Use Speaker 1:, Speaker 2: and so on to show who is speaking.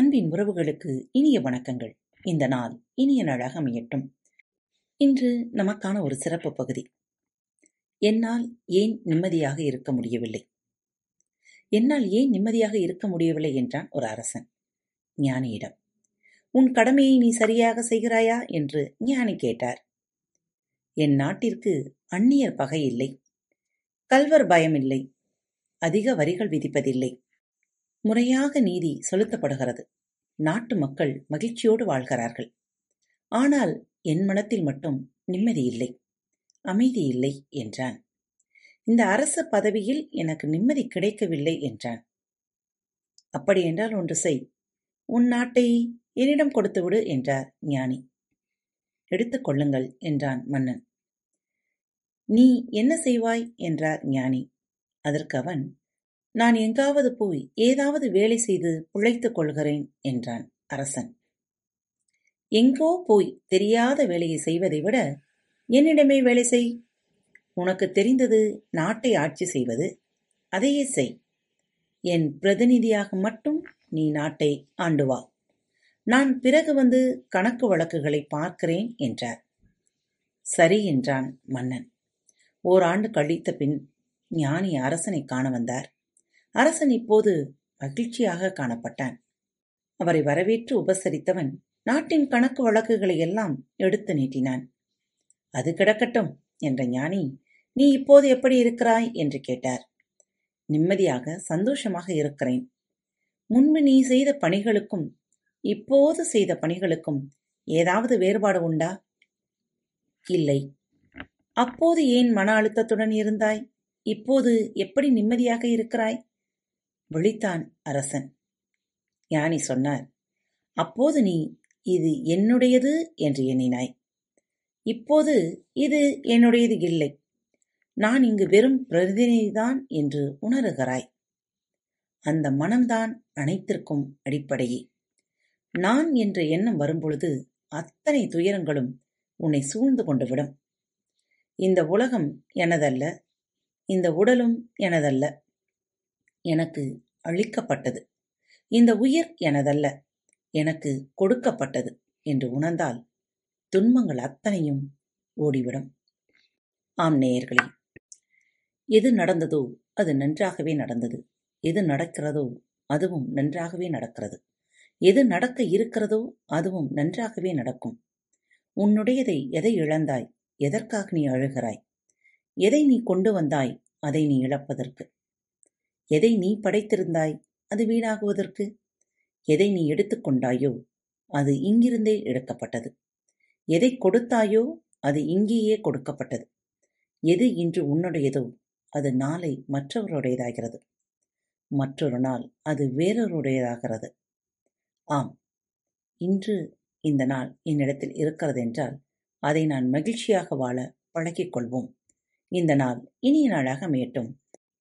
Speaker 1: அன்பின் உறவுகளுக்கு இனிய வணக்கங்கள். இந்த நாள் இனிய நாளாக அமையட்டும். இன்று நமக்கான ஒரு சிறப்பு பகுதி. என்னால் ஏன் நிம்மதியாக இருக்க முடியவில்லை? என்னால் ஏன் நிம்மதியாக இருக்க முடியவில்லை என்றான் ஒரு அரசன். ஞானியிடம் உன் கடமையை நீ சரியாக செய்கிறாயா? என்று ஞானி கேட்டார். என் நாட்டிற்கு அந்நியர் பகை இல்லை. கல்வர் பயமில்லை. அதிக வரிகள் விதிப்பதில்லை. முறையாக நீதி செலுத்தப்படுகிறது. நாட்டு மக்கள் மகிழ்ச்சியோடு வாழ்கிறார்கள். ஆனால் என் மனத்தில் மட்டும் நிம்மதி இல்லை. அமைதி இல்லை என்றான். இந்த அரச பதவியில் எனக்கு நிம்மதி கிடைக்கவில்லை என்றான். அப்படியென்றால் ஒன்று செய். உன் நாட்டை என்னிடம் கொடுத்துவிடு என்றார் ஞானி. எடுத்துக் கொள்ளுங்கள் என்றான் மன்னன். நீ என்ன செய்வாய்? என்றார் ஞானி. அதற்கு அவன் நான் எங்காவது போய் ஏதாவது வேலை செய்து பிழைத்துக் கொள்கிறேன் என்றான் அரசன். எங்கோ போய் தெரியாத வேலையை செய்வதை விட என்னிடமே வேலை செய். உனக்கு தெரிந்தது நாட்டை ஆட்சி செய்வது. அதையே செய். என் பிரதிநிதியாக மட்டும் நீ நாட்டை ஆண்டு வா. நான் பிறகு வந்து கணக்கு வழக்குகளை பார்க்கிறேன் என்றார். சரி என்றான் மன்னன். ஓராண்டு கழித்த பின் ஞானி அரசனை காண வந்தார். அரசன் இப்போது மகிழ்ச்சியாக காணப்பட்டான். அவரை வரவேற்று உபசரித்தவன் நாட்டின் கணக்கு வழக்குகளை எல்லாம் எடுத்து நீட்டினான். அது கிடக்கட்டும் என்ற ஞானி நீ இப்போது எப்படி இருக்கிறாய்? என்று கேட்டார். நிம்மதியாக சந்தோஷமாக இருக்கிறேன். முன்பு நீ செய்த பணிகளுக்கும் இப்போது செய்த பணிகளுக்கும் ஏதாவது வேறுபாடு உண்டா? இல்லை. அப்போது ஏன் மன அழுத்தத்துடன் இருந்தாய்? இப்போது எப்படி நிம்மதியாக இருக்கிறாய்? விழித்தான் அரசன். ஞானி சொன்னார் அப்போது நீ இது என்னுடையது? என்று எண்ணினாய். இப்போது இது என்னுடையது இல்லை. நான் இங்கு வெறும் பிரதிநிதிதான் என்று உணருகிறாய். அந்த மனம்தான் அனைத்திற்கும் அடிப்படையே. நான் என்ற எண்ணம் வரும்பொழுது அத்தனை துயரங்களும் உன்னை சூழ்ந்து கொண்டு விடும் இந்த உலகம் எனதல்ல இந்த உடலும் எனதல்ல. எனக்கு அளிக்கப்பட்டது இந்த உயிர் எனதல்ல எனக்கு கொடுக்கப்பட்டது என்று உணர்ந்தால் துன்பங்கள் அத்தனையும் ஓடிவிடும். ஆம் நேயர்களே எது நடந்ததோ அது நன்றாகவே நடந்தது. எது நடக்கிறதோ அதுவும் நன்றாகவே நடக்கிறது. எது நடக்க இருக்கிறதோ அதுவும் நன்றாகவே நடக்கும். உன்னுடையதை எதை இழந்தாய்? எதற்காக நீ அழுகிறாய்? எதை நீ கொண்டு வந்தாய்? அதை நீ இழப்பதற்கு. எதை நீ படைத்திருந்தாய்? அது வீணாகுவதற்கு? எதை நீ எடுத்துக்கொண்டாயோ அது இங்கிருந்தே எடுக்கப்பட்டது. எதை கொடுத்தாயோ அது இங்கேயே கொடுக்கப்பட்டது. எது இன்று உன்னுடையதோ அது நாளை மற்றவருடையதாகிறது. மற்றொரு நாள் அது வேறொருடையதாகிறது. ஆம் இன்று இந்த நாள் என்னிடத்தில் இருக்கிறது என்றால் அதை நான் மகிழ்ச்சியாக வாழ பழகிக் கொள்வோம். இந்த நாள் இனிய நாளாக அமையட்டும்.